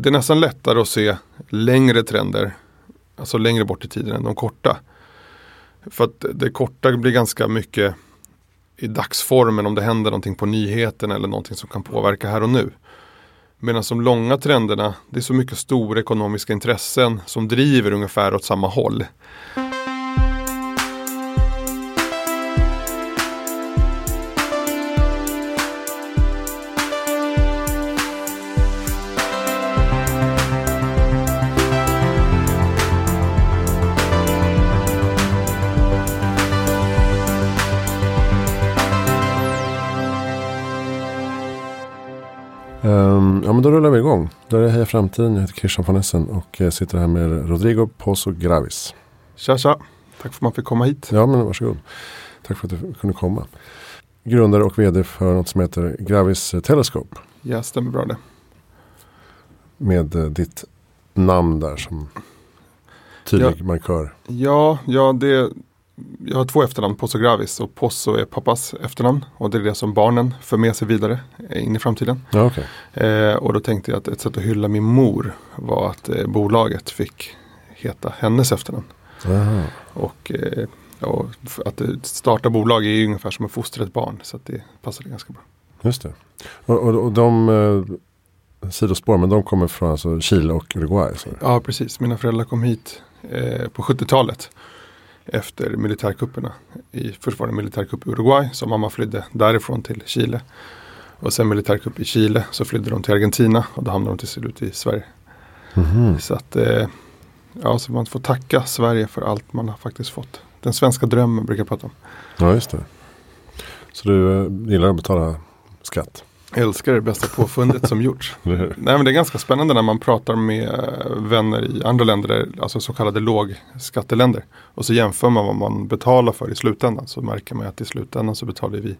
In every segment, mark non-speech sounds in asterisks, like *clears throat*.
det är nästan lättare att se längre trender, alltså längre bort i tiden än de korta. För att det korta blir ganska mycket i dagsformen om det händer någonting på nyheten eller någonting som kan påverka här och nu. Medan de långa trenderna, det är så mycket stora ekonomiska intressen som driver ungefär åt samma håll. Det Heja Framtiden. Jag heter Christian von Essen och jag sitter här med Rodrigo Pozo Gravis. Tja tja, tack för att man fick komma hit. Ja men varsågod. Tack för att du kunde komma. Grundare och vd för något som heter Gravis Telescope. Ja, stämmer bra det. Med uh, ditt namn där som tydlig Ja. markör. Ja, ja det, jag har två efternamn, Posso Gravis och Posso är pappas efternamn. Och det är det som barnen för med sig vidare in i framtiden. Ja, okej. Eh, och då tänkte jag att ett sätt att hylla min mor var att eh, bolaget fick heta hennes efternamn. Aha. Och, eh, och att eh, starta bolag är ju ungefär som att fostra ett barn. Så det passade ganska bra. Just det. Och, och, och de eh, sidospår, men de kommer från alltså Chile och Uruguay. Så. Ja, precis. Mina föräldrar kom hit eh, på 70-talet. Efter militärkupperna. I, först var det militärkupp i Uruguay. Så mamma flydde därifrån till Chile. Och sen militärkupp i Chile. Så flydde de till Argentina. Och då hamnade de till slut i Sverige. Mhm. Så att eh, ja, så man får tacka Sverige för allt man har faktiskt fått. Den svenska drömmen brukar jag prata om. Ja, just det. Så du eh, gillar att betala skatt? Jag älskar det bästa påfundet som gjorts. *laughs* Nej, men det är ganska spännande när man pratar med vänner i andra länder, alltså så kallade lågskatteländer. Och så jämför man vad man betalar för i slutändan. Så märker man att i slutändan så betalar vi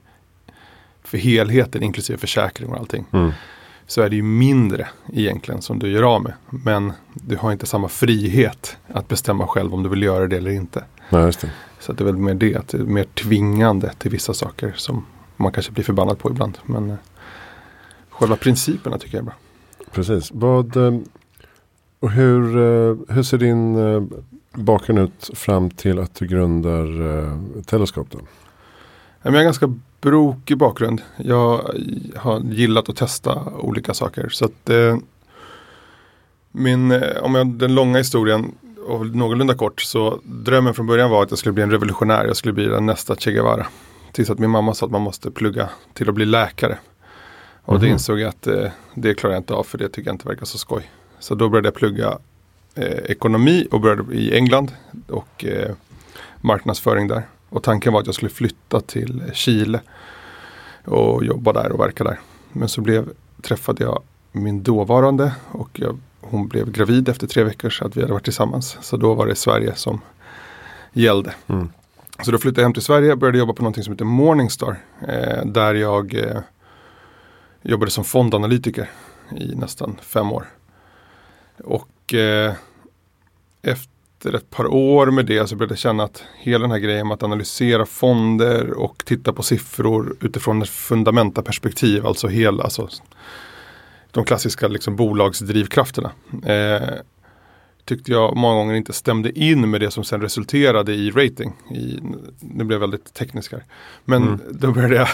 för helheten inklusive försäkring och allting. Mm. Så är det ju mindre egentligen som du gör av med. Men du har inte samma frihet att bestämma själv om du vill göra det eller inte. Just det. Så det är väl mer det, att det är mer tvingande till vissa saker som man kanske blir förbannad på ibland. Men eh, själva principerna tycker jag är bra. Precis. Vad, eh, och hur, eh, hur ser din eh, bakgrund ut fram till att du grundar Telescope? Då? Jag har en ganska brokig bakgrund. Jag har gillat att testa olika saker. Så att min, om jag, den långa historien och någorlunda kort så drömmen från början var att jag skulle bli en revolutionär. Jag skulle bli den nästa Che Guevara. Tills att min mamma sa att man måste plugga till att bli läkare. Och det Mhm. insåg jag att eh, det klarar jag inte av för det tycker jag inte verkar så skoj. Så då började jag plugga eh, ekonomi och började i England och eh, marknadsföring där. Och tanken var att jag skulle flytta till Chile och jobba där och verka där. Men så blev, träffade jag min dåvarande och jag, hon blev gravid efter tre veckor så att vi hade varit tillsammans. Så då var det Sverige som gällde. Mm. Så då flyttade jag hem till Sverige och började jobba på någonting som heter Morningstar. Eh, där jag eh, jobbade som fondanalytiker i nästan fem år. Och eh, efter ett par år med det så började jag känna att hela den här grejen med att analysera fonder och titta på siffror utifrån ett fundamentaperspektiv, alltså hela, alltså de klassiska liksom, bolagsdrivkrafterna. Eh, tyckte jag många gånger inte stämde in med det som sen resulterade i rating. I, nu blev jag väldigt teknisk här. Men Mm. då började jag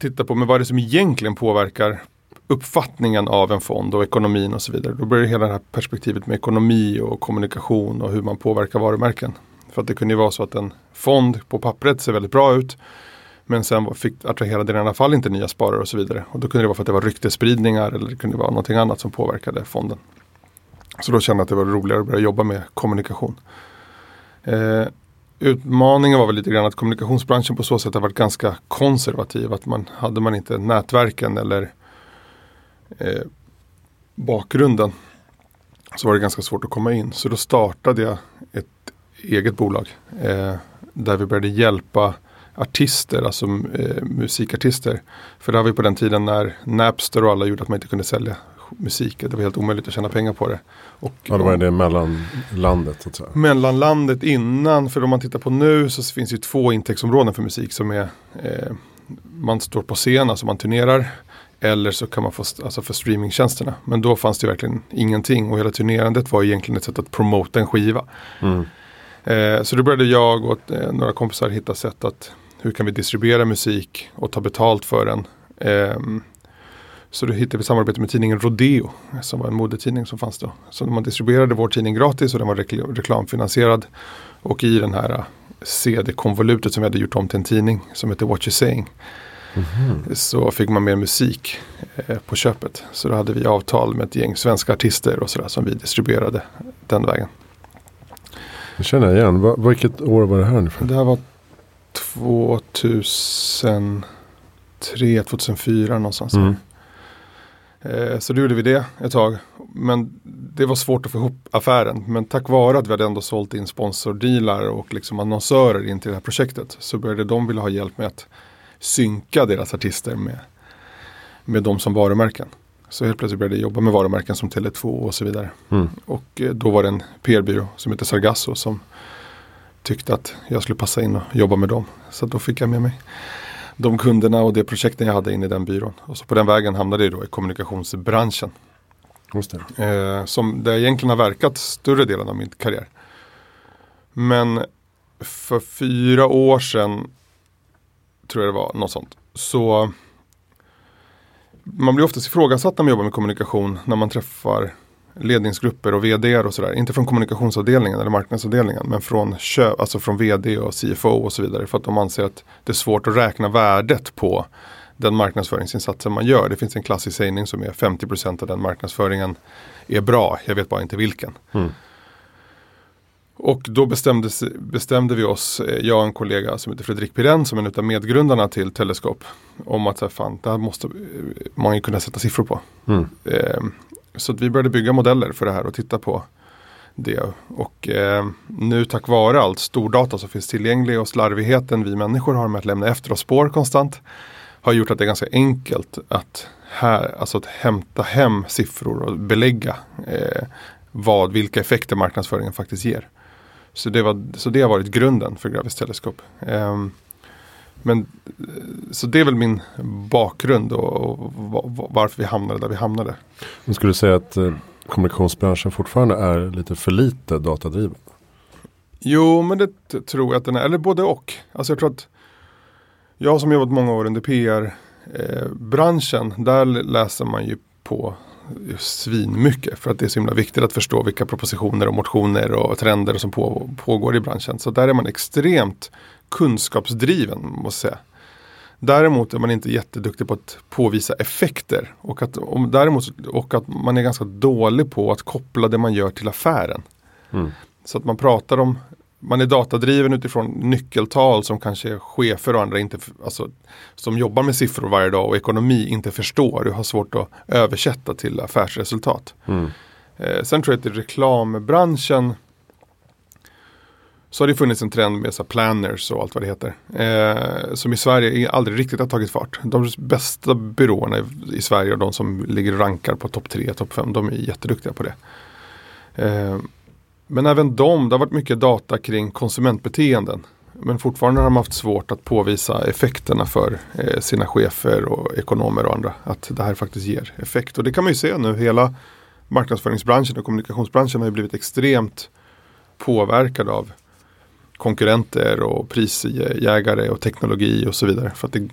titta på men vad är det som egentligen påverkar uppfattningen av en fond och ekonomin och så vidare. Då blir det hela det här perspektivet med ekonomi och kommunikation och hur man påverkar varumärken. För att det kunde ju vara så att en fond på pappret ser väldigt bra ut. Men sen fick attraherade den i alla fall inte nya sparare och så vidare. Och då kunde det vara för att det var ryktesspridningar eller det kunde vara någonting annat som påverkade fonden. Så då kände jag att det var roligare att börja jobba med kommunikation. Eh, utmaningen var väl lite grann att kommunikationsbranschen på så sätt har varit ganska konservativ. Att man hade man inte nätverken eller eh, bakgrunden så var det ganska svårt att komma in. Så då startade jag ett eget bolag eh, där vi började hjälpa artister, alltså eh, musikartister. För det var ju på den tiden när Napster och alla gjorde att man inte kunde sälja musik. Det var helt omöjligt att tjäna pengar på det. Och, Ja, då var det mellan landet så att säga. mellanlandet innan, för om man tittar på nu så finns det två intäktsområden för musik som är eh, man står på scen, alltså man turnerar Eller så kan man få alltså för streamingtjänsterna. Men då fanns det verkligen ingenting och hela turnerandet var egentligen ett sätt att promota en skiva. Mm. Eh, så då började jag och eh, några kompisar hitta sätt att hur kan vi distribuera musik och ta betalt för den. Eh, så då hittade vi samarbete med tidningen Rodeo som var en modetidning som fanns då. Så man distribuerade vår tidning gratis och den var rekl reklamfinansierad. Och i den här eh, CD-konvolutet som vi hade gjort om till en tidning som heter What You Saying. Mm. Så fick man mer musik eh, på köpet. Så då hade vi avtal med ett gäng svenska artister och sådär som vi distribuerade den vägen. Det känner jag igen. Va, vilket år var det här ungefär? Det här var 2003, 2004 någonstans. Mm. Eh, så då gjorde vi det ett tag. Men det var svårt att få ihop affären. Men tack vare att vi hade ändå sålt in sponsordealar och liksom annonsörer in till det här projektet. Så började de vilja ha hjälp med att synka deras artister med, med dem som varumärken. Så helt plötsligt började jag jobba med varumärken som Tele2 och så vidare. Mm. Och eh, då var det en PR-byrå som heter Sargasso som tyckte att jag skulle passa in och jobba med dem. Så då fick jag med mig de kunderna och det projekten jag hade in i den byrån. Och så på den vägen hamnade jag då i kommunikationsbranschen. Just det. Eh, som där jag egentligen har verkat större delen av min karriär. Men för fyra år sedan, tror jag det var, något sånt. Så man blir oftast ifrågasatt när man jobbar med kommunikation när man träffar ledningsgrupper och vd och sådär. Inte från kommunikationsavdelningen eller marknadsavdelningen men från, köp, alltså från vd och CFO och så vidare. För att de anser att det är svårt att räkna värdet på den marknadsföringsinsatsen man gör. Det finns en klassisk sägning som är 50% av den marknadsföringen är bra, jag vet bara inte vilken. Mm. Och då bestämde, bestämde vi oss, eh, jag och en kollega som heter Fredrik Piren som är en av medgrundarna till Teleskop. Om att fan, det här måste eh, man ju kunna sätta siffror på. Mm. Eh, så vi började bygga modeller för det här och titta på det. Och eh, nu tack vare allt stordata som finns tillgänglig och slarvigheten vi människor har med att lämna efter oss spår konstant har gjort att det är ganska enkelt att, här, alltså att hämta hem siffror och belägga eh, vad, vilka effekter marknadsföringen faktiskt ger. Så det, var, så det har varit grunden för Gravis Teleskop. Eh, men, så det är väl min bakgrund och, och varför vi hamnade där vi hamnade. Men skulle du säga att eh, kommunikationsbranschen fortfarande är lite för lite datadriven? Jo, men det tror jag att den är. Eller både och. Alltså jag tror att jag som jobbat många år under PR-branschen, eh, där läser man ju på svinmycket för att det är så himla viktigt att förstå vilka propositioner och motioner och trender som på, pågår i branschen. Så där är man extremt kunskapsdriven måste jag säga. Däremot är man inte jätteduktig på att påvisa effekter och att, om, däremot, och att man är ganska dålig på att koppla det man gör till affären. Mm. Så att man pratar om man är datadriven utifrån nyckeltal som kanske chefer och andra inte, alltså, som jobbar med siffror varje dag och ekonomi inte förstår och har svårt att översätta till affärsresultat. Mm. Eh, sen tror jag att i reklambranschen så har det funnits en trend med så planners och allt vad det heter. Eh, som i Sverige aldrig riktigt har tagit fart. De bästa byråerna i, i Sverige och de som ligger och rankar på topp 3, topp 5, de är jätteduktiga på det. Eh, men även de, det har varit mycket data kring konsumentbeteenden. Men fortfarande har de haft svårt att påvisa effekterna för eh, sina chefer och ekonomer och andra. Att det här faktiskt ger effekt. Och det kan man ju se nu. Hela marknadsföringsbranschen och kommunikationsbranschen har ju blivit extremt påverkad av konkurrenter och prisjägare och teknologi och så vidare. För att, det,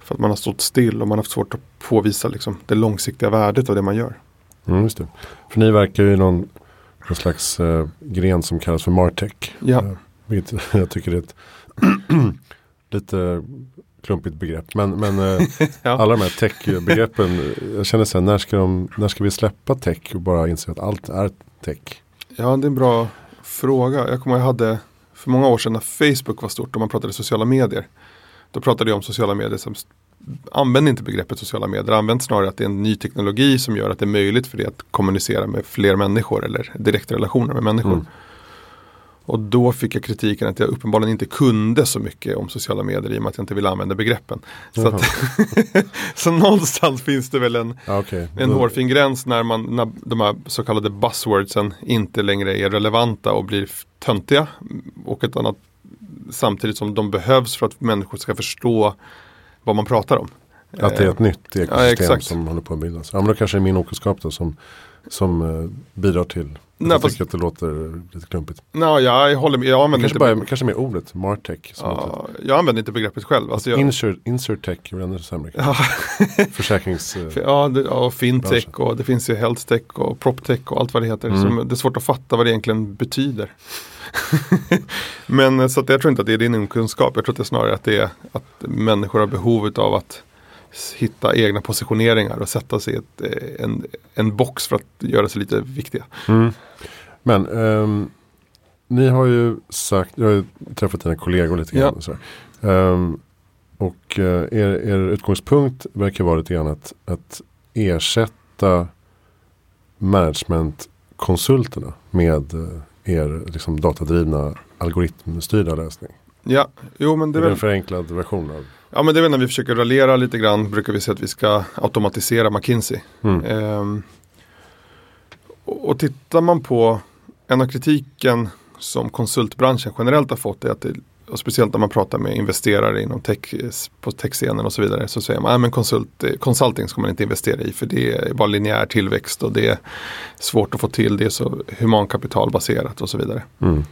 för att man har stått still och man har haft svårt att påvisa liksom, det långsiktiga värdet av det man gör. Mm, just det. För ni verkar ju i någon, någon slags eh, gren som kallas för Martech. Ja. Eh, vilket *laughs* jag tycker är ett *clears throat* lite klumpigt begrepp. Men, men eh, *laughs* ja. alla de här tech-begreppen. Jag känner så här, när ska, de, när ska vi släppa tech och bara inse att allt är tech? Ja, det är en bra fråga. Jag kommer jag hade för många år sedan när Facebook var stort och man pratade sociala medier. Då pratade jag om sociala medier som använder inte begreppet sociala medier. Använd snarare att det är en ny teknologi som gör att det är möjligt för dig att kommunicera med fler människor eller direktrelationer med människor. Mm. Och då fick jag kritiken att jag uppenbarligen inte kunde så mycket om sociala medier i och med att jag inte ville använda begreppen. Så, att, *laughs* så någonstans finns det väl en, okay. en hårfin gräns när, man, när de här så kallade buzzwordsen inte längre är relevanta och blir töntiga. Och ett annat, samtidigt som de behövs för att människor ska förstå vad man pratar om. Att det är ett nytt ekosystem ja, som håller på att bildas. Ja men då kanske det är min okunskap då som, som uh, bidrar till Nej, jag fast, tycker att det låter lite klumpigt. Nej, jag håller med. Jag använder kanske, inte bara, kanske med ordet, Martech. Ja, jag använder inte begreppet själv. Alltså jag, insert, insurtech är ännu sämre. Ja. *laughs* Försäkrings... *laughs* ja, det, och fintech och det finns ju healthtech och proptech och allt vad det heter. Mm. det är svårt att fatta vad det egentligen betyder. *laughs* Men så att jag tror inte att det är din okunskap. Jag tror att det är snarare att det är att människor har behov av att hitta egna positioneringar och sätta sig i ett, eh, en, en box för att göra sig lite viktiga. Mm. Men um, ni har ju sagt, jag har ju träffat dina kollegor lite grann. Ja. Och, um, och uh, er, er utgångspunkt verkar vara lite grann att, att ersätta managementkonsulterna med uh, er liksom, datadrivna algoritmstyrda lösning. Ja, jo men det är väl... en förenklad version av Ja men det är när vi försöker raljera lite grann brukar vi säga att vi ska automatisera McKinsey. Mm. Ehm, och, och tittar man på en av kritiken som konsultbranschen generellt har fått är att det, och speciellt när man pratar med investerare inom tech, på techscenen och så vidare så säger man att konsult, consulting ska man inte investera i för det är bara linjär tillväxt och det är svårt att få till, det är så humankapitalbaserat och så vidare. Mm.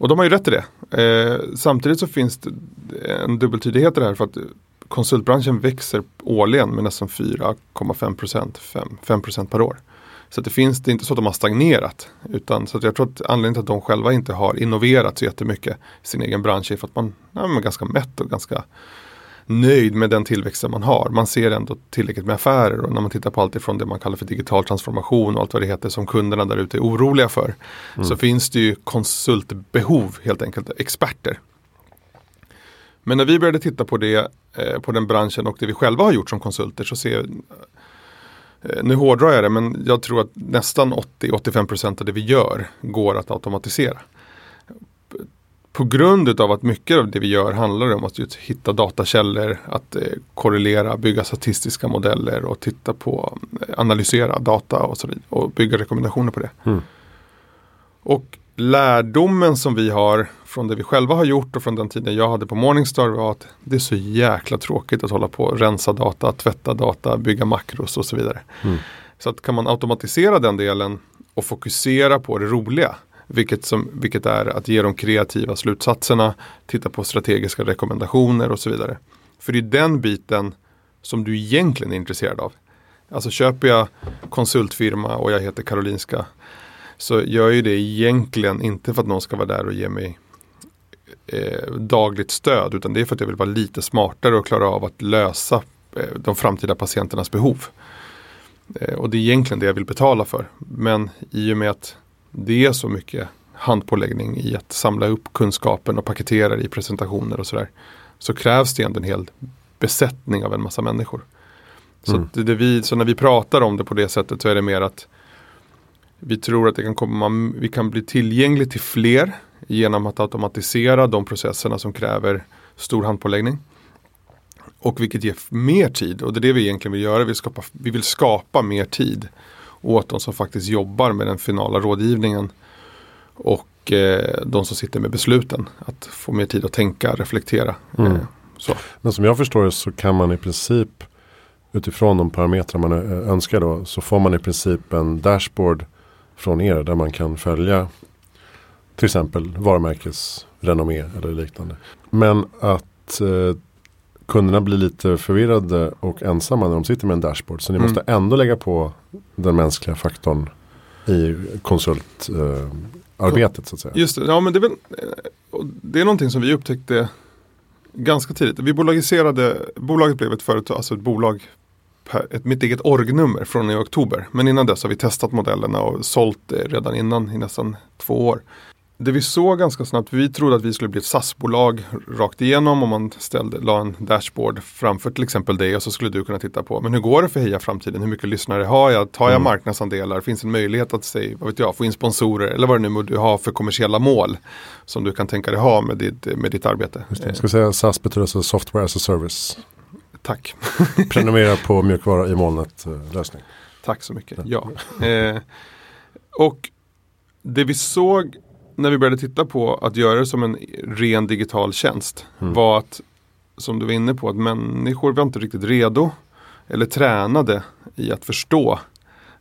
Och de har ju rätt i det. Eh, samtidigt så finns det en dubbeltydighet i det här för att konsultbranschen växer årligen med nästan 4,5 procent, 5, procent per år. Så det finns, det är inte så att de har stagnerat. Utan så att jag tror att anledningen till att de själva inte har innoverat så jättemycket i sin egen bransch är för att man, ja, man är ganska mätt och ganska nöjd med den tillväxten man har. Man ser ändå tillräckligt med affärer och när man tittar på allt ifrån det man kallar för digital transformation och allt vad det heter som kunderna där ute är oroliga för. Mm. Så finns det ju konsultbehov helt enkelt, experter. Men när vi började titta på det, eh, på den branschen och det vi själva har gjort som konsulter så ser eh, nu hårdrar jag det men jag tror att nästan 80-85% av det vi gör går att automatisera på grund av att mycket av det vi gör handlar om att just hitta datakällor, att eh, korrelera, bygga statistiska modeller och titta på, eh, analysera data och, så vidare, och bygga rekommendationer på det. Mm. Och lärdomen som vi har från det vi själva har gjort och från den tiden jag hade på Morningstar var att det är så jäkla tråkigt att hålla på och rensa data, tvätta data, bygga makros och så vidare. Mm. Så att kan man automatisera den delen och fokusera på det roliga vilket, som, vilket är att ge de kreativa slutsatserna, titta på strategiska rekommendationer och så vidare. För det är den biten som du egentligen är intresserad av. Alltså köper jag konsultfirma och jag heter Karolinska så gör jag det egentligen inte för att någon ska vara där och ge mig eh, dagligt stöd utan det är för att jag vill vara lite smartare och klara av att lösa eh, de framtida patienternas behov. Eh, och det är egentligen det jag vill betala för. Men i och med att det är så mycket handpåläggning i att samla upp kunskapen och paketera det i presentationer och sådär. Så krävs det ändå en hel besättning av en massa människor. Så, mm. det, det vi, så när vi pratar om det på det sättet så är det mer att vi tror att det kan komma, vi kan bli tillgänglig till fler genom att automatisera de processerna som kräver stor handpåläggning. Och vilket ger mer tid och det är det vi egentligen vill göra. Vi, skapa, vi vill skapa mer tid åt de som faktiskt jobbar med den finala rådgivningen och eh, de som sitter med besluten. Att få mer tid att tänka, reflektera. Mm. Eh. Men som jag förstår det så kan man i princip utifrån de parametrar man eh, önskar då så får man i princip en dashboard från er där man kan följa till exempel varumärkesrenommé eller liknande. Men att eh, kunderna blir lite förvirrade och ensamma när de sitter med en dashboard. Så ni mm. måste ändå lägga på den mänskliga faktorn i konsultarbetet eh, så att säga. Just det, ja men det är, väl, eh, det är någonting som vi upptäckte ganska tidigt. Vi bolagiserade, bolaget blev ett företag, alltså ett bolag ett, mitt eget orgnummer från i oktober. Men innan dess har vi testat modellerna och sålt det redan innan i nästan två år det vi såg ganska snabbt, vi trodde att vi skulle bli ett SAS-bolag rakt igenom om man ställde, la en dashboard framför till exempel dig och så skulle du kunna titta på, men hur går det för Heja Framtiden? Hur mycket lyssnare har jag? Tar jag mm. marknadsandelar? Finns det en möjlighet att säg, vad vet jag, få in sponsorer eller vad det nu du har för kommersiella mål som du kan tänka dig ha med ditt, med ditt arbete? Jag ska säga SAS betyder alltså software as a service. Tack. *laughs* Prenumerera på mjukvara i molnet eh, lösning. Tack så mycket, ja. Eh, och det vi såg när vi började titta på att göra det som en ren digital tjänst mm. var att som du var inne på att människor var inte riktigt redo eller tränade i att förstå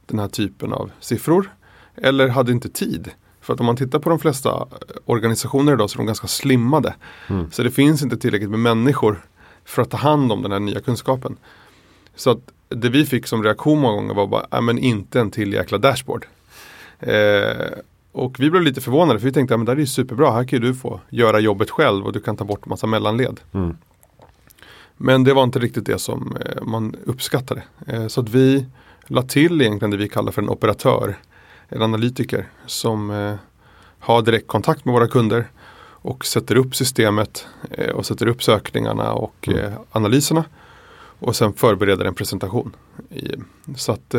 den här typen av siffror. Eller hade inte tid. För att om man tittar på de flesta organisationer idag så är de ganska slimmade. Mm. Så det finns inte tillräckligt med människor för att ta hand om den här nya kunskapen. Så att det vi fick som reaktion många gånger var bara, äh, men inte en till jäkla dashboard. Eh, och vi blev lite förvånade för vi tänkte att det här är superbra, här kan du få göra jobbet själv och du kan ta bort massa mellanled. Mm. Men det var inte riktigt det som eh, man uppskattade. Eh, så att vi la till egentligen det vi kallar för en operatör, en analytiker som eh, har direktkontakt med våra kunder och sätter upp systemet och sätter upp sökningarna och mm. Analyserna. Och sen förbereder en presentation. Så att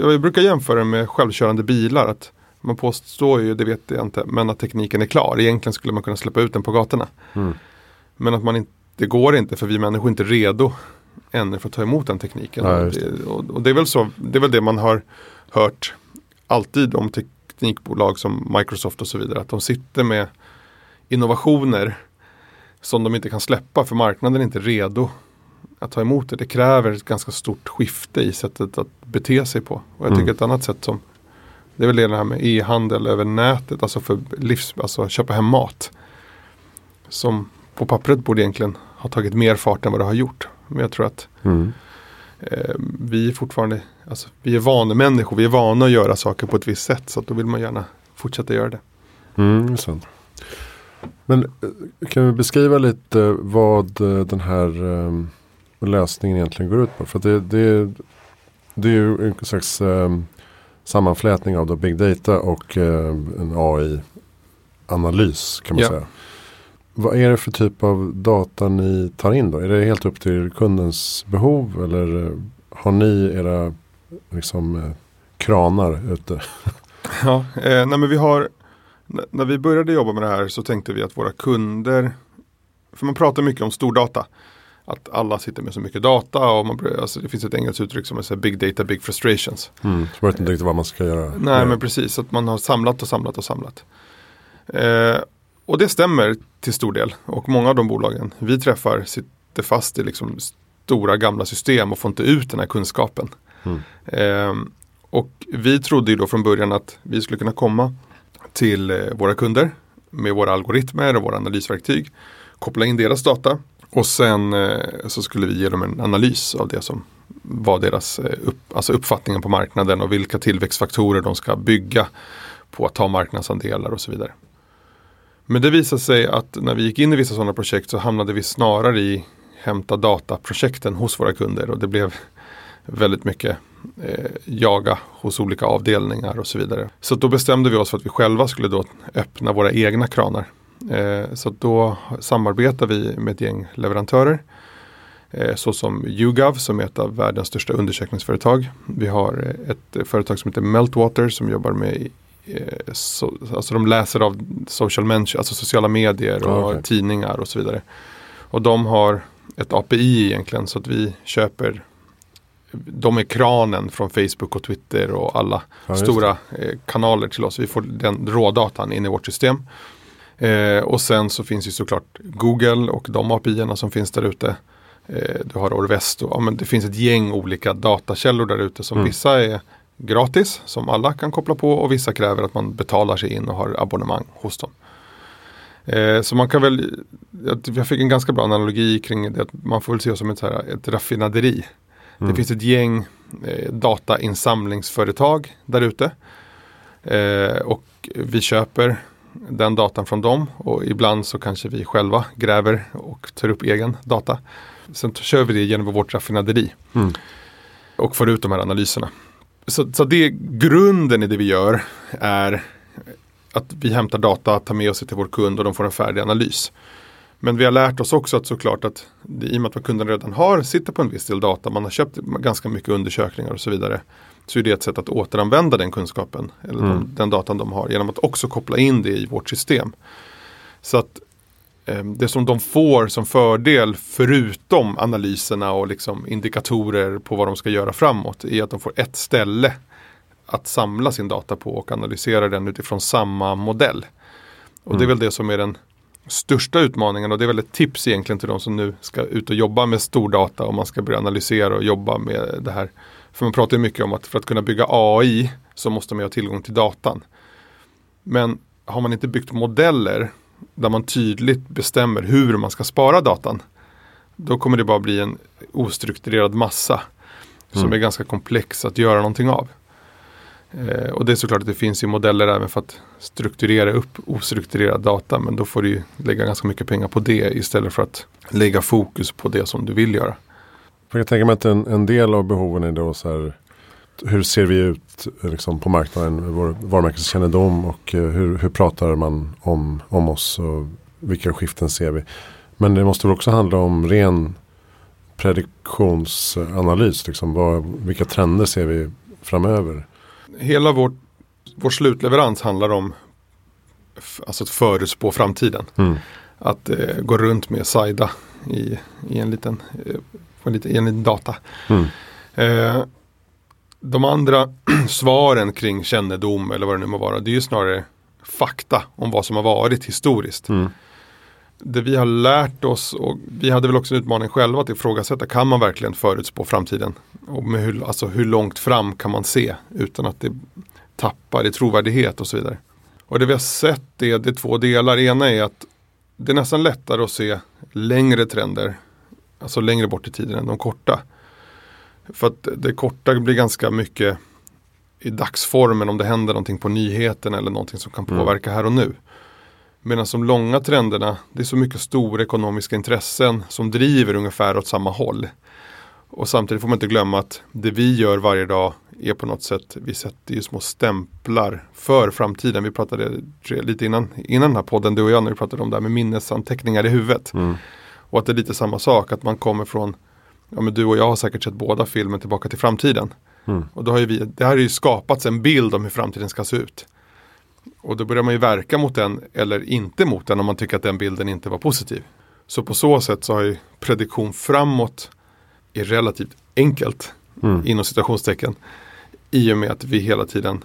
jag brukar jämföra med självkörande bilar. att Man påstår ju, det vet jag inte, men att tekniken är klar. Egentligen skulle man kunna släppa ut den på gatorna. Mm. Men att man inte, det går inte för vi människor är inte redo ännu för att ta emot den tekniken. Ja, det. Och, och, det, är väl så, det är väl det man har hört alltid om teknikbolag som Microsoft och så vidare. Att de sitter med innovationer som de inte kan släppa för marknaden är inte redo att ta emot det. Det kräver ett ganska stort skifte i sättet att bete sig på. Och jag tycker mm. ett annat sätt som det är väl det här med e-handel över nätet, alltså för livs, alltså köpa hem mat. Som på pappret borde egentligen ha tagit mer fart än vad det har gjort. Men jag tror att mm. eh, vi är fortfarande, alltså, vi är vanemänniskor, vi är vana att göra saker på ett visst sätt. Så då vill man gärna fortsätta göra det. Mm, sant. Men eh, kan vi beskriva lite vad eh, den här um, lösningen egentligen går ut på? För det, det, det är ju en slags um, sammanflätning av då big data och um, en AI-analys kan man ja. säga. Vad är det för typ av data ni tar in då? Är det helt upp till kundens behov eller har ni era liksom, kranar ute? *laughs* Ja, eh, nej men vi har när vi började jobba med det här så tänkte vi att våra kunder, för man pratar mycket om stordata, att alla sitter med så mycket data och man, alltså det finns ett engelskt uttryck som är big data, big frustrations. Mm, så vet inte riktigt vad man ska göra. Nej men precis, att man har samlat och samlat och samlat. Eh, och det stämmer till stor del och många av de bolagen vi träffar sitter fast i liksom stora gamla system och får inte ut den här kunskapen. Mm. Eh, och vi trodde ju då från början att vi skulle kunna komma till eh, våra kunder med våra algoritmer och våra analysverktyg. Koppla in deras data och sen eh, så skulle vi ge dem en analys av det som var deras eh, upp, alltså uppfattningen på marknaden och vilka tillväxtfaktorer de ska bygga på att ta marknadsandelar och så vidare. Men det visade sig att när vi gick in i vissa sådana projekt så hamnade vi snarare i hämta data-projekten hos våra kunder och det blev väldigt mycket eh, jaga hos olika avdelningar och så vidare. Så då bestämde vi oss för att vi själva skulle då öppna våra egna kranar. Eh, så då samarbetar vi med ett gäng leverantörer. Eh, såsom YouGov som är ett av världens största undersökningsföretag. Vi har ett företag som heter Meltwater som jobbar med eh, so, alltså de läser av social mention, alltså sociala medier och okay. tidningar och så vidare. Och de har ett API egentligen så att vi köper de är kranen från Facebook och Twitter och alla ja, stora eh, kanaler till oss. Vi får den rådatan in i vårt system. Eh, och sen så finns ju såklart Google och de api som finns där ute. Eh, du har Orvest och ja, men det finns ett gäng olika datakällor där ute som mm. vissa är gratis som alla kan koppla på och vissa kräver att man betalar sig in och har abonnemang hos dem. Eh, så man kan väl, jag fick en ganska bra analogi kring det, att man får väl se det som ett, här, ett raffinaderi. Mm. Det finns ett gäng eh, datainsamlingsföretag där ute. Eh, och vi köper den datan från dem och ibland så kanske vi själva gräver och tar upp egen data. Sen kör vi det genom vårt raffinaderi mm. och får ut de här analyserna. Så, så det grunden i det vi gör är att vi hämtar data, tar med oss det till vår kund och de får en färdig analys. Men vi har lärt oss också att såklart att det, i och med att kunden redan har, sitter på en viss del data, man har köpt ganska mycket undersökningar och så vidare. Så är det ett sätt att återanvända den kunskapen, eller mm. de, den datan de har, genom att också koppla in det i vårt system. Så att eh, det som de får som fördel, förutom analyserna och liksom indikatorer på vad de ska göra framåt, är att de får ett ställe att samla sin data på och analysera den utifrån samma modell. Och mm. det är mm. väl det som är den största utmaningen och det är väl ett tips egentligen till de som nu ska ut och jobba med stordata och man ska börja analysera och jobba med det här. För man pratar ju mycket om att för att kunna bygga AI så måste man ha tillgång till datan. Men har man inte byggt modeller där man tydligt bestämmer hur man ska spara datan. Då kommer det bara bli en ostrukturerad massa som mm. är ganska komplex att göra någonting av. Eh, och det är såklart att det finns ju modeller även för att strukturera upp ostrukturerad data. Men då får du lägga ganska mycket pengar på det istället för att lägga fokus på det som du vill göra. Jag kan tänka mig att en, en del av behoven är då så här hur ser vi ut liksom, på marknaden, vår varumärkeskännedom och uh, hur, hur pratar man om, om oss och vilka skiften ser vi. Men det måste väl också handla om ren prediktionsanalys, liksom, vad, vilka trender ser vi framöver? hela vår, vår slutleverans handlar om alltså att förutspå framtiden. Mm. Att eh, gå runt med Saida i, i en liten, eh, en liten, i en liten data. Mm. Eh, de andra *clears throat* svaren kring kännedom eller vad det nu må vara, det är ju snarare fakta om vad som har varit historiskt. Mm. Det vi har lärt oss och vi hade väl också en utmaning själva att ifrågasätta, kan man verkligen förutspå framtiden? Och med hur, alltså hur långt fram kan man se utan att det tappar i trovärdighet och så vidare. Och det vi har sett är, det är två delar. Ena är att det är nästan lättare att se längre trender, alltså längre bort i tiden än de korta. För att det korta blir ganska mycket i dagsformen om det händer någonting på nyheten eller någonting som kan mm. påverka här och nu. Medan de långa trenderna, det är så mycket stora ekonomiska intressen som driver ungefär åt samma håll. Och samtidigt får man inte glömma att det vi gör varje dag är på något sätt, vi sätter ju små stämplar för framtiden. Vi pratade lite innan, innan den här podden, du och jag, när vi pratade om det här med minnesanteckningar i huvudet. Mm. Och att det är lite samma sak, att man kommer från, ja men du och jag har säkert sett båda filmen Tillbaka till framtiden. Mm. Och då har ju vi, det här har ju skapats en bild om hur framtiden ska se ut. Och då börjar man ju verka mot den eller inte mot den om man tycker att den bilden inte var positiv. Så på så sätt så har ju prediktion framåt är relativt enkelt mm. inom citationstecken. I och med att vi hela tiden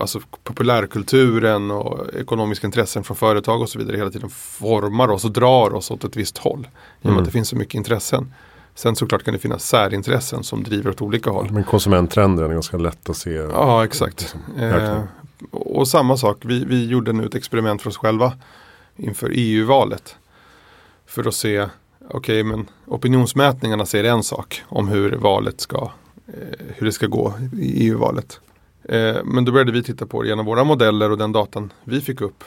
alltså populärkulturen och ekonomiska intressen från företag och så vidare hela tiden formar oss och drar oss åt ett visst håll. I och med mm. att det finns så mycket intressen. Sen såklart kan det finnas särintressen som driver åt olika håll. Men konsumenttrenden är ganska lätt att se. Ja, exakt. Eh, och samma sak, vi, vi gjorde nu ett experiment för oss själva inför EU-valet. För att se, okej okay, men opinionsmätningarna säger en sak om hur valet ska, eh, hur det ska gå i EU-valet. Eh, men då började vi titta på det genom våra modeller och den datan vi fick upp.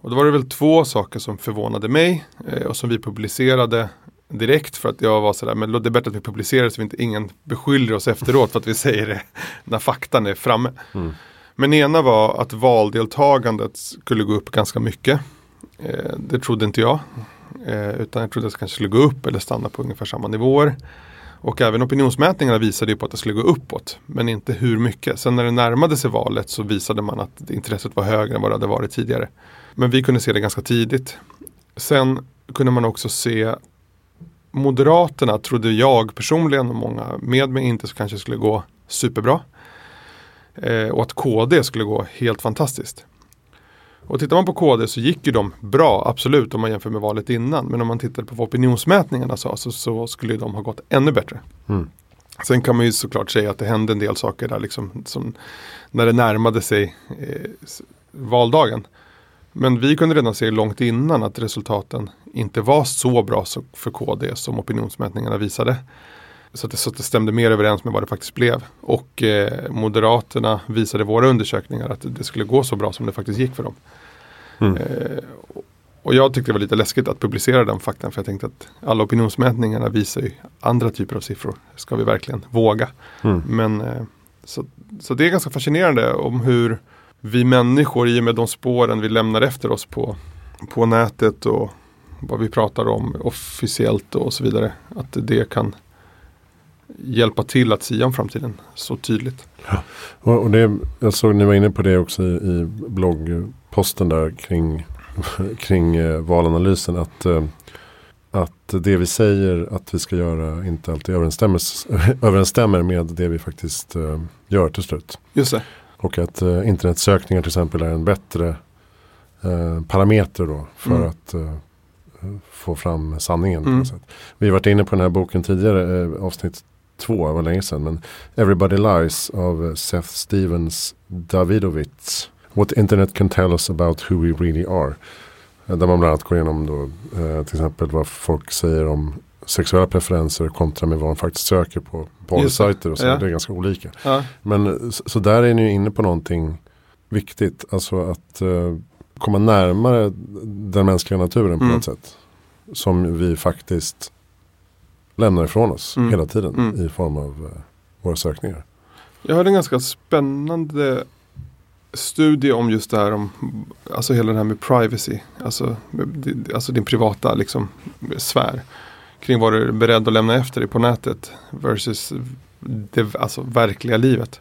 Och då var det väl två saker som förvånade mig eh, och som vi publicerade direkt för att jag var sådär, men det är bättre att vi publicerar så att inte ingen beskyller oss efteråt för att vi *laughs* säger det när faktan är framme. Mm. Men ena var att valdeltagandet skulle gå upp ganska mycket. Eh, det trodde inte jag. Utan jag trodde att det kanske skulle gå upp eller stanna på ungefär samma nivåer. Och även opinionsmätningarna visade ju på att det skulle gå uppåt. Men inte hur mycket. Sen när det närmade sig valet så visade man att intresset var högre än vad det hade varit tidigare. Men vi kunde se det ganska tidigt. Sen kunde man också se Moderaterna trodde jag personligen och många med mig inte så kanske skulle gå superbra. Eh, och att KD skulle gå helt fantastiskt. Och tittar man på KD så gick ju de bra, absolut, om man jämför med valet innan. Men om man tittar på vad opinionsmätningarna sa så, så skulle de ha gått ännu bättre. Mm. Sen kan man ju såklart säga att det hände en del saker där liksom, som, när det närmade sig eh, valdagen. Men vi kunde redan se långt innan att resultaten inte var så bra för KD som opinionsmätningarna visade. Så att, det, så att det stämde mer överens med vad det faktiskt blev. Och eh, Moderaterna visade våra undersökningar att det skulle gå så bra som det faktiskt gick för dem. Mm. Eh, och jag tyckte det var lite läskigt att publicera den faktan för jag tänkte att alla opinionsmätningarna visar ju andra typer av siffror. Ska vi verkligen våga? Mm. Men eh, så, så det är ganska fascinerande om hur vi människor i och med de spåren vi lämnar efter oss på, på nätet och vad vi pratar om officiellt och så vidare. Att det kan hjälpa till att sia om framtiden så tydligt. Ja. Och, och det, jag såg ni var inne på det också i, i bloggposten där kring, *laughs* kring eh, valanalysen. Att, eh, att det vi säger att vi ska göra inte alltid överensstämmer, *laughs* överensstämmer med det vi faktiskt eh, gör till slut. Just det. Och att eh, internetsökningar till exempel är en bättre eh, parameter då för mm. att eh, få fram sanningen. Mm. Vi har varit inne på den här boken tidigare, avsnitt två, var länge sedan. Men Everybody Lies av Seth Stevens Davidovits. What Internet can tell us about who we really are. Där man bland annat går igenom då, eh, till exempel vad folk säger om sexuella preferenser kontra med vad de faktiskt söker på porrsajter och så. Ja. Det är ganska olika. Ja. Men så, där är ni inne på någonting viktigt. Alltså att komma närmare den mänskliga naturen på mm. något sätt. Som vi faktiskt lämnar ifrån oss mm. hela tiden mm. i form av uh, våra sökningar. Jag hörde en ganska spännande studie om just det här om alltså hela det här med privacy. Alltså, alltså din privata liksom, sfär. Kring vad du är beredd att lämna efter dig på nätet versus det alltså, verkliga livet.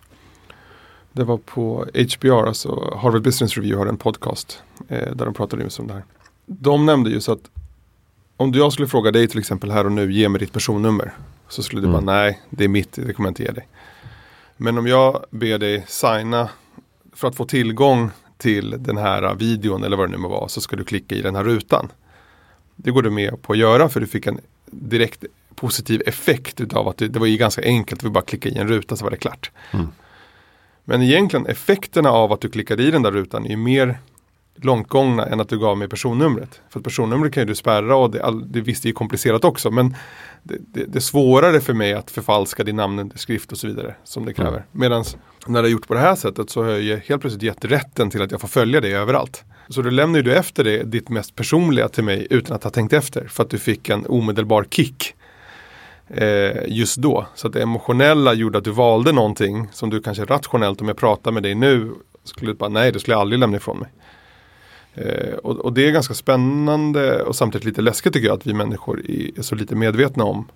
Det var på HBR, alltså Harvard Business Review har en podcast eh, där de pratade just om det här. De nämnde just att om jag skulle fråga dig till exempel här och nu, ge mig ditt personnummer. Så skulle du mm. bara, nej, det är mitt, det kommer jag inte ge dig. Men om jag ber dig signa för att få tillgång till den här videon eller vad det nu må vara så ska du klicka i den här rutan. Det går du med på att göra för du fick en direkt positiv effekt utav att det, det var ju ganska enkelt, vi bara klicka i en ruta så var det klart. Mm. Men egentligen effekterna av att du klickade i den där rutan är mer långt än att du gav mig personnumret. För personnumret kan ju du spärra och det, all, det visst det är komplicerat också men det, det, det, är svårare för mig att förfalska din namnunderskrift och så vidare som det kräver. Mm. Medan när det är gjort på det här sättet så har jag helt plötsligt gett rätten till att jag får följa dig överallt. Så då lämnar du efter det ditt mest personliga till mig utan att ha tänkt efter för att du fick en omedelbar kick eh, just då. Så att det emotionella gjorde att du valde någonting som du kanske rationellt om jag pratar med dig nu skulle du bara nej det skulle jag aldrig lämna ifrån mig. Eh, och, och, det är ganska spännande och samtidigt lite läskigt tycker jag att vi människor är, så lite medvetna om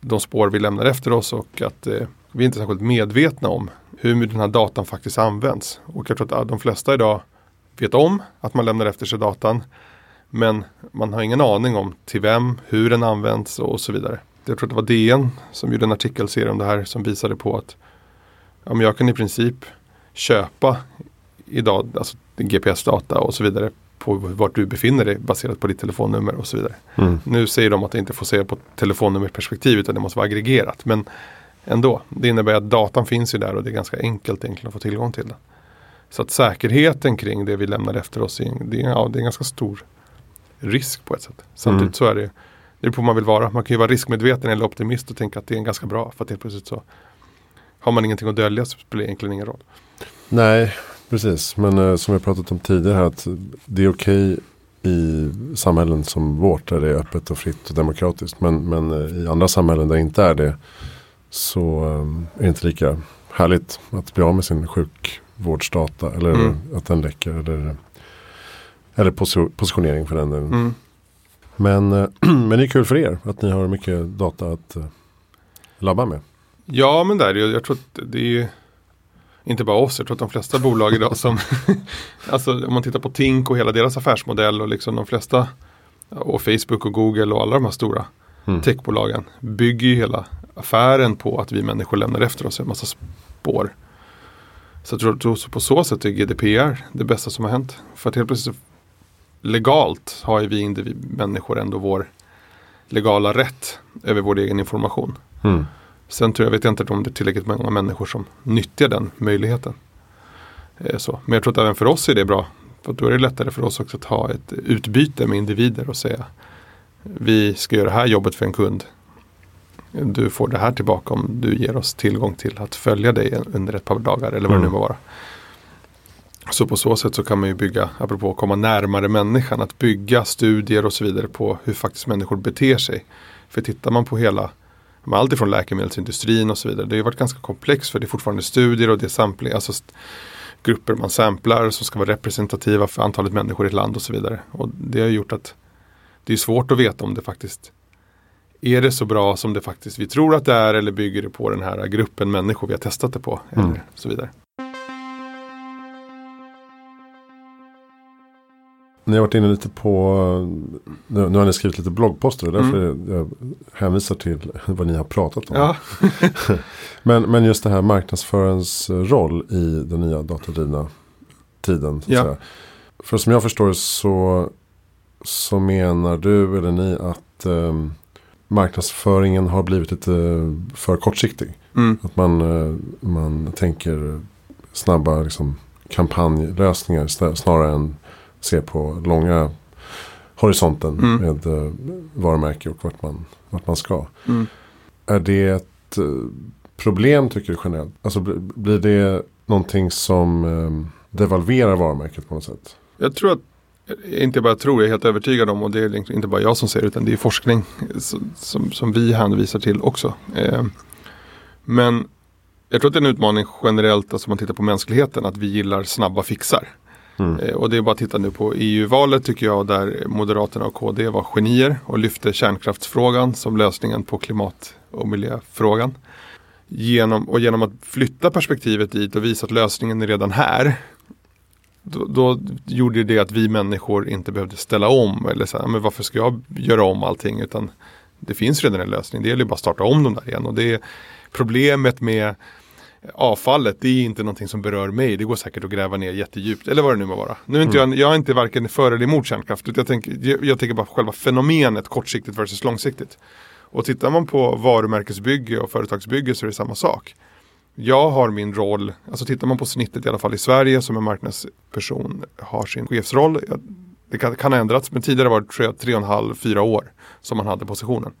de spår vi lämnar efter oss och att eh, vi är inte särskilt medvetna om hur den här datan faktiskt används. Och jag tror att de flesta idag vet om att man lämnar efter sig datan. Men man har ingen aning om till vem, hur den används och så vidare. Jag tror att det var DN som gjorde en artikelserie om det här som visade på att ja, jag kan i princip köpa idag alltså GPS-data och så vidare på vart du befinner dig baserat på ditt telefonnummer och så vidare. Mm. Nu säger de att det inte får se på telefonnummerperspektiv utan det måste vara aggregerat. Men ändå, det innebär att datan finns ju där och det är ganska enkelt egentligen att få tillgång till den. Så att säkerheten kring det vi lämnar efter oss, det, är, ja, det är en ganska stor risk på ett sätt. Samtidigt mm. så är det, det är på man vill vara. Man kan ju vara riskmedveten eller optimist och tänka att det är ganska bra. För att helt plötsligt så har man ingenting att dölja så spelar det egentligen ingen roll. Nej, precis. Men uh, som vi pratat om tidigare här att det är okej okay i samhällen som vårt där det är öppet och fritt och demokratiskt. Men, men uh, i andra samhällen där det inte är det så um, är det inte lika härligt att bli av med sin sjukvårdsdata eller mm. att den läcker. Eller, eller positionering för den delen. Mm. Men, uh, *clears throat* men det är kul för er att ni har mycket data att labba med. Ja men där, jag, jag tror att det är inte bara oss, jag tror att de flesta bolag idag som, *laughs* alltså om man tittar på Tink och hela deras affärsmodell och liksom de flesta och Facebook och Google och alla de här stora mm. techbolagen bygger ju hela affären på att vi människor lämnar efter oss en massa spår. Så jag tror, tror på så sätt är GDPR det bästa som har hänt. För att helt plötsligt legalt har ju vi individ, människor ändå vår legala rätt över vår egen information. Mm. Sen tror jag, vet jag inte om det är tillräckligt många människor som nyttjar den möjligheten. Eh, så. Men jag tror att även för oss är det bra. För då är det lättare för oss också att ha ett utbyte med individer och säga vi ska göra det här jobbet för en kund. Du får det här tillbaka om du ger oss tillgång till att följa dig under ett par dagar eller vad mm. det nu må vara. Så på så sätt så kan man ju bygga, apropå att komma närmare människan, att bygga studier och så vidare på hur faktiskt människor beter sig. För tittar man på hela allt ifrån läkemedelsindustrin och så vidare. Det har varit ganska komplext för det är fortfarande studier och det är sampling, alltså grupper man samplar som ska vara representativa för antalet människor i ett land och så vidare. Och det har gjort att det är svårt att veta om det faktiskt är det så bra som det faktiskt vi tror att det är eller bygger det på den här gruppen människor vi har testat det på. Mm. Eller så vidare. Ni har varit inne lite på, nu, nu har ni skrivit lite bloggposter. Därför mm. jag hänvisar till *laughs* vad ni har pratat om. Ja. *laughs* *laughs* men, men just det här marknadsförarens roll i den nya datadrivna tiden. Ja. För som jag förstår så, så menar du eller ni att eh, marknadsföringen har blivit lite för kortsiktig. Mm. Att man, eh, man tänker snabba liksom, kampanjlösningar snarare än se på långa horisonten Mm. med eh, varumärke och vart man, vart man ska. Mm. Är det ett eh, problem tycker du generellt? Alltså bl- blir det någonting som eh, devalverar varumärket på något sätt? Jag tror att, inte bara tror, jag är helt övertygad om och det är inte bara jag som säger utan det är forskning som, som, som vi hänvisar till också. Eh, men jag tror att det är en utmaning generellt, alltså om man tittar på mänskligheten, att vi gillar snabba fixar. Mm. Eh, och det är bara att titta nu på EU-valet tycker jag där Moderaterna och KD var genier och lyfte kärnkraftsfrågan som lösningen på klimat och miljöfrågan. Genom, och genom att flytta perspektivet dit och visa att lösningen är redan här. Då, då gjorde det att vi människor inte behövde ställa om eller så här, men varför ska jag göra om allting utan det finns redan en lösning. Det gäller bara att starta om dem där igen. Och det är problemet med avfallet, det är inte någonting som berör mig. Det går säkert att gräva ner jättedjupt eller vad det nu må vara. Nu är inte jag, jag är inte varken för eller emot kärnkraft. Jag, tänker, jag, jag tänker bara på själva fenomenet kortsiktigt versus långsiktigt. Och tittar man på varumärkesbygge och företagsbygge så är det samma sak. Jag har min roll, alltså tittar man på snittet i alla fall i Sverige som en marknadsperson har sin chefsroll. Det kan, kan ha ändrats men tidigare var det tror jag, tre och en halv, fyra år som man hade positionen.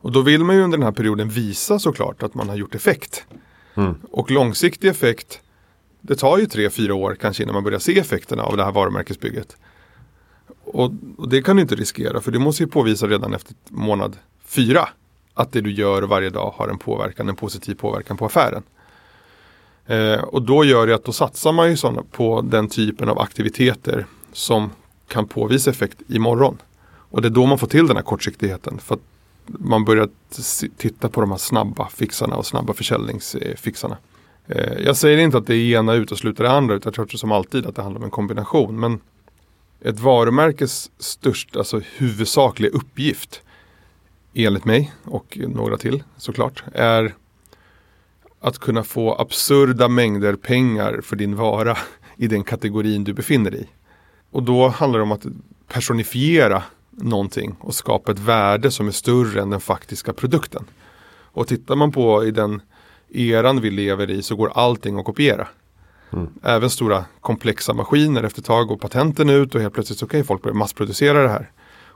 Och då vill man ju under den här perioden visa såklart att man har gjort effekt. Mm. Och långsiktig effekt, det tar ju tre, fyra år kanske innan man börjar se effekterna av det här varumärkesbygget. Och, och det kan du inte riskera för du måste ju påvisa redan efter månad fyra att det du gör varje dag har en påverkan, en positiv påverkan på affären. Eh, och då gör det att då satsar man ju såna, på den typen av aktiviteter som kan påvisa effekt imorgon. Och det är då man får till den här kortsiktigheten. För att man börjar titta på de här snabba fixarna och snabba försäljningsfixarna. Eh, jag säger inte att det ena utesluter det andra utan jag tror som alltid att det handlar om en kombination. Men ett varumärkes största, alltså huvudsakliga uppgift enligt mig och några till såklart är att kunna få absurda mängder pengar för din vara *laughs* i den kategorin du befinner dig i. Och då handlar det om att personifiera någonting och skapa ett värde som är större än den faktiska produkten. Och tittar man på i den eran vi lever i så går allting att kopiera. Mm. Även stora komplexa maskiner efter ett tag går patenten ut och helt plötsligt så kan folk börja massproducera det här.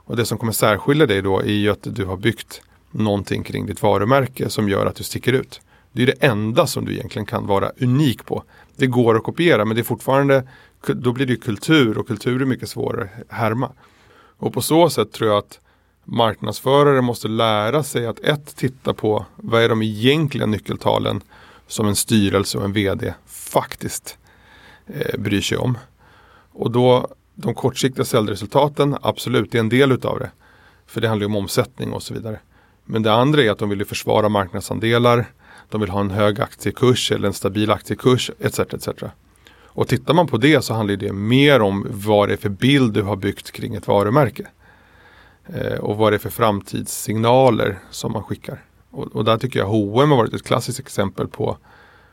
Och det som kommer särskilja dig då är ju att du har byggt någonting kring ditt varumärke som gör att du sticker ut. Det är det enda som du egentligen kan vara unik på. Det går att kopiera men det är fortfarande, då blir det ju kultur och kultur är mycket svårare att härma. Och på så sätt tror jag att marknadsförare måste lära sig att ett, titta på vad är de egentliga nyckeltalen som en styrelse och en vd faktiskt eh, bryr sig om. Och då de kortsiktiga säljresultaten, absolut, det är en del utav det. För det handlar ju om omsättning och så vidare. Men det andra är att de vill ju försvara marknadsandelar. De vill ha en hög aktiekurs eller en stabil aktiekurs etc. etc. Och tittar man på det så handlar det mer om vad det är för bild du har byggt kring ett varumärke. Eh, och vad det är för framtidssignaler som man skickar. Och, och där tycker jag H&M har varit ett klassiskt exempel på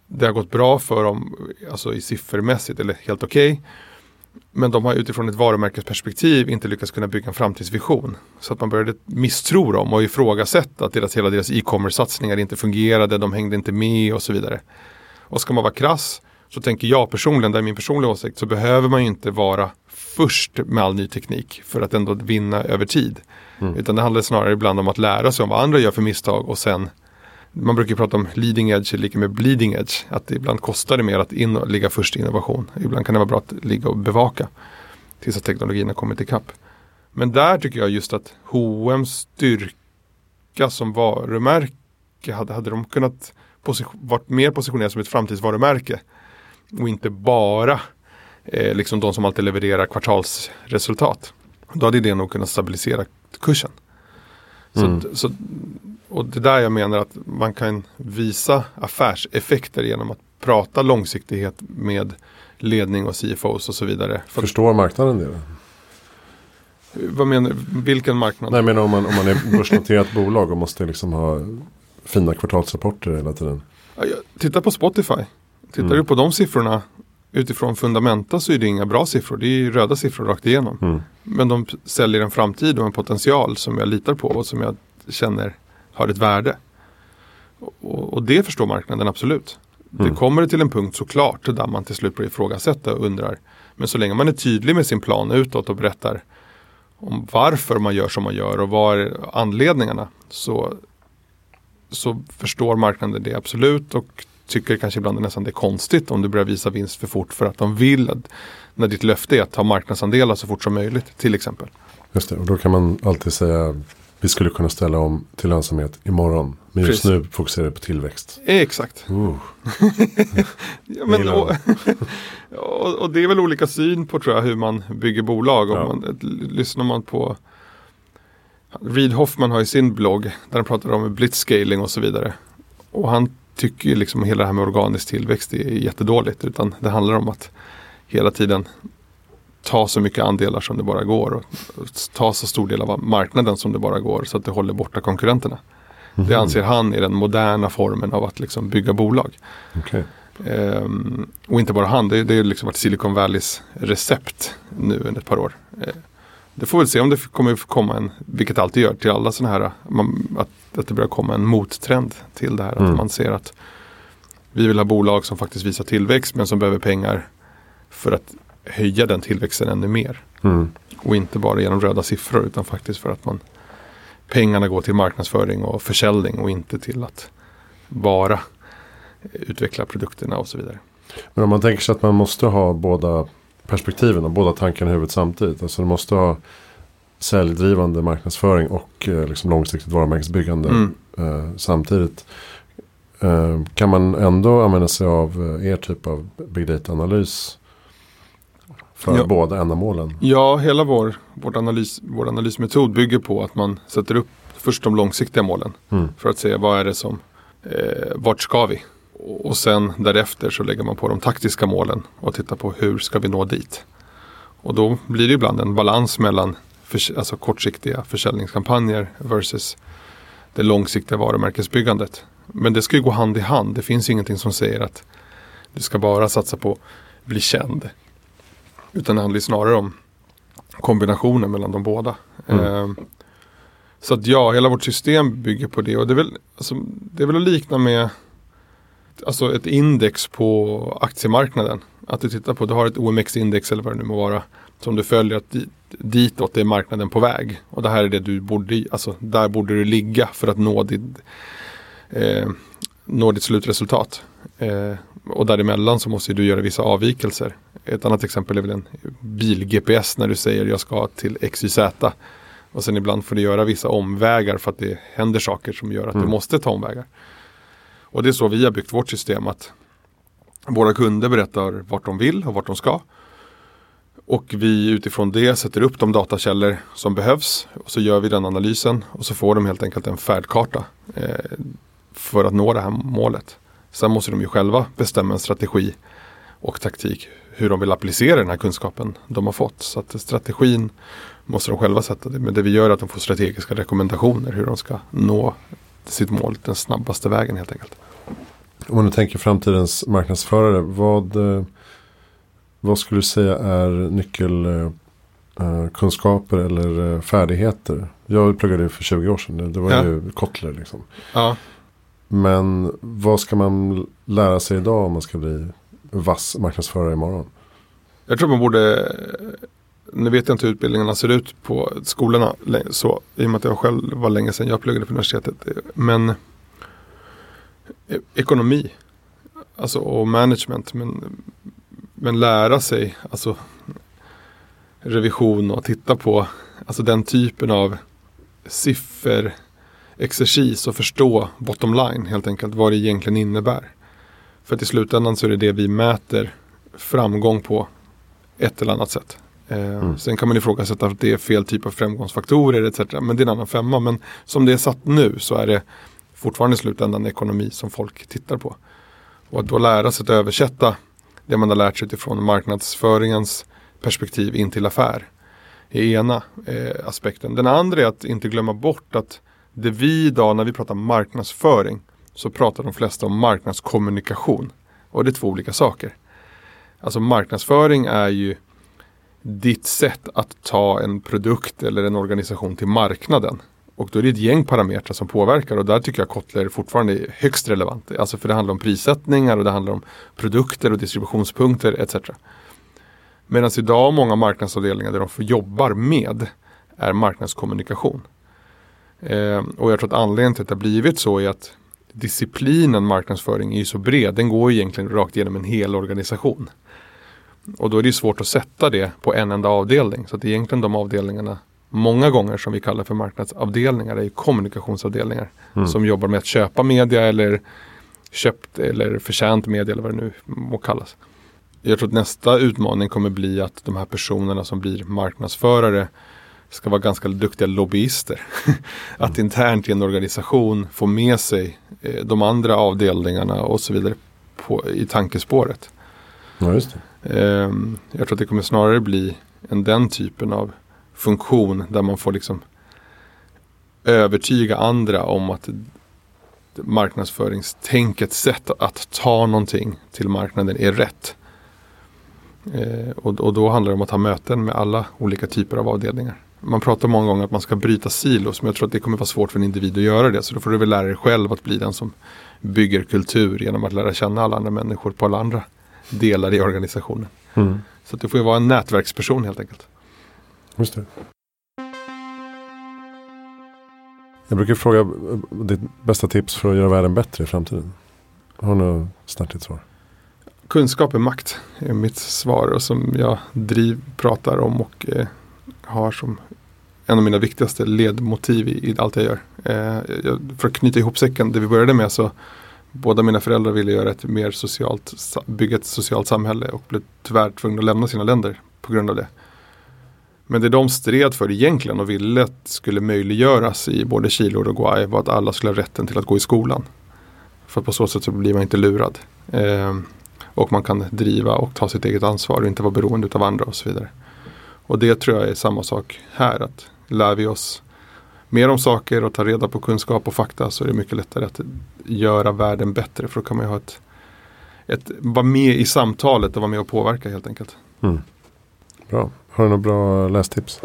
det har gått bra för dem alltså i siffermässigt eller helt okej. Okay. Men de har utifrån ett varumärkesperspektiv inte lyckats kunna bygga en framtidsvision. Så att man började misstro dem och ifrågasätta att deras, hela deras e-commerce satsningar inte fungerade, de hängde inte med och så vidare. Och ska man vara krass så tänker jag personligen, det är min personliga åsikt, så behöver man ju inte vara först med all ny teknik för att ändå vinna över tid. Mm. Utan det handlar snarare ibland om att lära sig om vad andra gör för misstag och sen man brukar prata om leading edge är lika med bleeding edge. Att det ibland kostar det mer att in ligga först i innovation. Ibland kan det vara bra att ligga och bevaka tills att teknologin har kommit ikapp. Men där tycker jag just att H&M's styrka som varumärke hade, hade de kunnat varit mer positionerade som ett framtidsvarumärke och inte bara eh, liksom de som alltid levererar kvartalsresultat. Då hade det nog kunnat stabilisera kursen. Så, mm. så, och det är där jag menar att man kan visa affärseffekter genom att prata långsiktighet med ledning och CFOs och så vidare. Förstår marknaden det? Då? Vad menar Vilken marknad? Nej, men om man, om man är börsnoterat bolag och måste liksom ha fina kvartalsrapporter hela tiden. Titta på Spotify. Tittar mm. du på de siffrorna utifrån fundamenta så är det inga bra siffror. Det är röda siffror rakt igenom. Mm. Men de säljer en framtid och en potential som jag litar på och som jag känner har ett värde. Och, och det förstår marknaden absolut. Mm. Det kommer till en punkt såklart där man till slut börjar ifrågasätta och undrar. Men så länge man är tydlig med sin plan utåt och berättar om varför man gör som man gör och vad är anledningarna så, så förstår marknaden det absolut och tycker kanske ibland nästan det är konstigt om du börjar visa vinst för fort för att de vill att när ditt löfte är att ta marknadsandelar så fort som möjligt till exempel. Just det, och då kan man alltid säga vi skulle kunna ställa om till lönsamhet imorgon. Men just Precis. nu fokuserar vi på tillväxt. Exakt. Uh. *laughs* ja, men, och, *laughs* och, och, det är väl olika syn på tror jag hur man bygger bolag. Ja. Man, lyssnar man på Reid Hoffman har ju sin blogg där han pratar om blitzscaling och så vidare. Och han tycker ju liksom hela det här med organisk tillväxt är jättedåligt. Utan det handlar om att hela tiden ta så mycket andelar som det bara går. Och, ta så stor del av marknaden som det bara går så att det håller borta konkurrenterna. Mm. Det anser han är den moderna formen av att liksom bygga bolag. Okay. Um, och inte bara han, det, det är liksom varit Silicon Valleys recept nu under ett par år. Uh, det får väl se om det kommer komma en, vilket alltid gör till alla sådana här, man, att, att det börjar komma en mottrend till det här. Mm. Att man ser att vi vill ha bolag som faktiskt visar tillväxt men som behöver pengar för att höja den tillväxten ännu mer. Mm. Och inte bara genom röda siffror utan faktiskt för att man pengarna går till marknadsföring och försäljning och inte till att bara utveckla produkterna och så vidare. Men om man tänker sig att man måste ha båda perspektiven och båda tankarna i huvudet samtidigt. Alltså du måste ha säljdrivande marknadsföring och eh, liksom långsiktigt varumärkesbyggande mm. eh, samtidigt. Eh, kan man ändå använda sig av eh, er typ av big data-analys för ja. båda ändamålen? Ja, hela vår, vår, analys, vår analysmetod bygger på att man sätter upp först de långsiktiga målen. Mm. För att se vad är det som, eh, vart ska vi? Och sen därefter så lägger man på de taktiska målen och tittar på hur ska vi nå dit. Och då blir det ibland en balans mellan för, alltså kortsiktiga försäljningskampanjer versus det långsiktiga varumärkesbyggandet. Men det ska ju gå hand i hand. Det finns ingenting som säger att du ska bara satsa på att bli känd. Utan det handlar snarare om kombinationen mellan de båda. Mm. Eh, så att ja, hela vårt system bygger på det. Och det är väl, alltså, det är väl att likna med alltså ett index på aktiemarknaden. Att du tittar på, du har ett OMX-index eller vad det nu må vara. Som du följer att ditåt är marknaden på väg. Och det här är det du borde, alltså där borde du ligga för att nå ditt, eh, nå ditt slutresultat. Eh, och däremellan så måste du göra vissa avvikelser. Ett annat exempel är väl en bil-GPS när du säger jag ska till XYZ. Och sen ibland får du göra vissa omvägar för att det händer saker som gör att mm. du måste ta omvägar. Och det är så vi har byggt vårt system att våra kunder berättar vart de vill och vart de ska. Och vi utifrån det sätter upp de datakällor som behövs. Och så gör vi den analysen och så får de helt enkelt en färdkarta eh, för att nå det här målet. Sen måste de ju själva bestämma en strategi och taktik hur de vill applicera den här kunskapen de har fått. Så att strategin måste de själva sätta det. Men det vi gör är att de får strategiska rekommendationer hur de ska nå sitt mål den snabbaste vägen helt enkelt. Om man nu tänker framtidens marknadsförare. Vad, eh, vad skulle du säga är nyckelkunskaper eh, eller eh, färdigheter? Jag pluggade för 20 år sedan. Det var ja. ju Kotler liksom. Ja. Men vad ska man lära sig idag om man ska bli vass marknadsförare imorgon? Jag tror man borde, nu vet jag inte hur utbildningarna ser ut på skolorna så, i och med att jag själv var länge sedan jag pluggade på universitetet. Men ekonomi alltså, och management. Men, men lära sig alltså, revision och titta på alltså, den typen av siffror exercis och förstå bottom line helt enkelt vad det egentligen innebär. För att i slutändan så är det det vi mäter framgång på ett eller annat sätt. Eh, mm. Sen kan man ifrågasätta att det är fel typ av framgångsfaktorer etc. Men det är en annan femma. Men som det är satt nu så är det fortfarande i slutändan ekonomi som folk tittar på. Och att då lära sig att översätta det man har lärt sig utifrån marknadsföringens perspektiv in till affär är ena eh, aspekten. Den andra är att inte glömma bort att det vi idag när vi pratar marknadsföring så pratar de flesta om marknadskommunikation. Och det är två olika saker. Alltså marknadsföring är ju ditt sätt att ta en produkt eller en organisation till marknaden. Och då är det ett gäng parametrar som påverkar och där tycker jag Kotler fortfarande är högst relevant. Alltså för det handlar om prissättningar och det handlar om produkter och distributionspunkter etc. Medan idag många marknadsavdelningar där de jobbar med är marknadskommunikation. Eh, och jag tror att anledningen till att det har blivit så är att disciplinen marknadsföring är ju så bred. Den går egentligen rakt igenom en hel organisation. Och då är det svårt att sätta det på en enda avdelning. Så att egentligen de avdelningarna många gånger som vi kallar för marknadsavdelningar är kommunikationsavdelningar. Mm. Som jobbar med att köpa media eller köpt eller förtjänt media eller vad det nu må kallas. Jag tror att nästa utmaning kommer bli att de här personerna som blir marknadsförare ska vara ganska duktiga lobbyister. *laughs* att mm. internt i en organisation få med sig eh, de andra avdelningarna och så vidare på, i tankespåret. Ja, just det. Eh, jag tror att det kommer snarare bli en den typen av funktion där man får liksom övertyga andra om att marknadsföringstänkets sätt att ta någonting till marknaden är rätt. Eh, och, och, då handlar det om att ha möten med alla olika typer av avdelningar. Man pratar många gånger att man ska bryta silos men jag tror att det kommer vara svårt för en individ att göra det. Så då får du väl lära dig själv att bli den som bygger kultur genom att lära känna alla andra människor på alla andra delar i organisationen. Mm. Så du får ju vara en nätverksperson helt enkelt. Just det. Jag brukar fråga eh, ditt bästa tips för att göra världen bättre i framtiden. Har du något snärtigt svar? Kunskap är makt är mitt svar och som jag driv, pratar om och eh, har som en av mina viktigaste ledmotiv i, i allt jag gör. Eh, jag, för att knyta ihop säcken, det vi började med så båda mina föräldrar ville göra ett mer socialt, bygga ett socialt samhälle och blev tyvärr tvungna att lämna sina länder på grund av det. Men det de stred för egentligen och ville att skulle möjliggöras i både Chile och Uruguay var att alla skulle ha rätten till att gå i skolan. För på så sätt så blir man inte lurad. Eh, och man kan driva och ta sitt eget ansvar och inte vara beroende av andra och så vidare. Och det tror jag är samma sak här. att Lär vi oss mer om saker och tar reda på kunskap och fakta så är det mycket lättare att göra världen bättre. För då kan man ju ha ett, ett vara med i samtalet och vara med och påverka helt enkelt. Mm. Bra. Har du några bra lästips?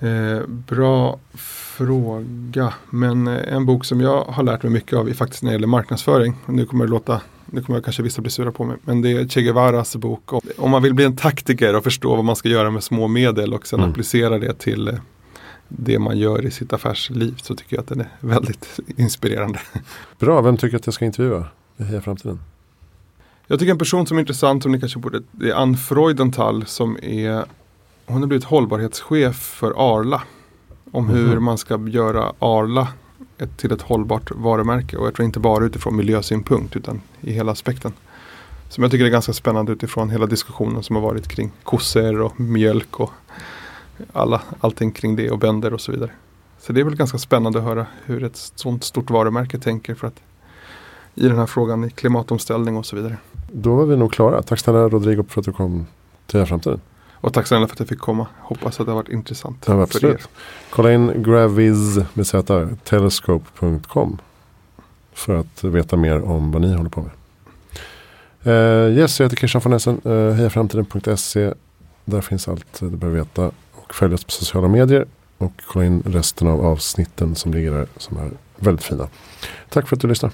Eh, bra fråga. Men eh, en bok som jag har lärt mig mycket av är faktiskt när det gäller marknadsföring. Nu kommer det låta nu kommer kanske vissa bli sura på mig. Men det är Che Guevaras bok. Om man vill bli en taktiker och förstå vad man ska göra med små medel och sen mm. applicera det till eh, det man gör i sitt affärsliv så tycker jag att den är väldigt *laughs* inspirerande. Bra, vem tycker att jag ska intervjua i Heja Framtiden? Jag tycker en person som är intressant som ni kanske borde, det är Ann Freudenthal som är Hon har blivit hållbarhetschef för Arla. Om mm. hur man ska göra Arla ett, till ett hållbart varumärke. Och jag tror inte bara utifrån miljösynpunkt utan i hela aspekten. Som jag tycker är ganska spännande utifrån hela diskussionen som har varit kring kossor och mjölk och alla, allting kring det och bönder och så vidare. Så det är väl ganska spännande att höra hur ett sånt stort varumärke tänker för att i den här frågan i klimatomställning och så vidare. Då var vi nog klara. Tack snälla Rodrigo för att du kom till framtiden. Och tack snälla för att jag fick komma. Hoppas att det har varit intressant ja, för er. Kolla in Graviz med Z, telescope.com. För att veta mer om vad ni håller på med. Uh, yes, jag heter Christian von Essen. Uh, hejaframtiden.se. Där finns allt du behöver veta. Och följ oss på sociala medier. Och kolla in resten av avsnitten som ligger där som är väldigt fina. Tack för att du lyssnar.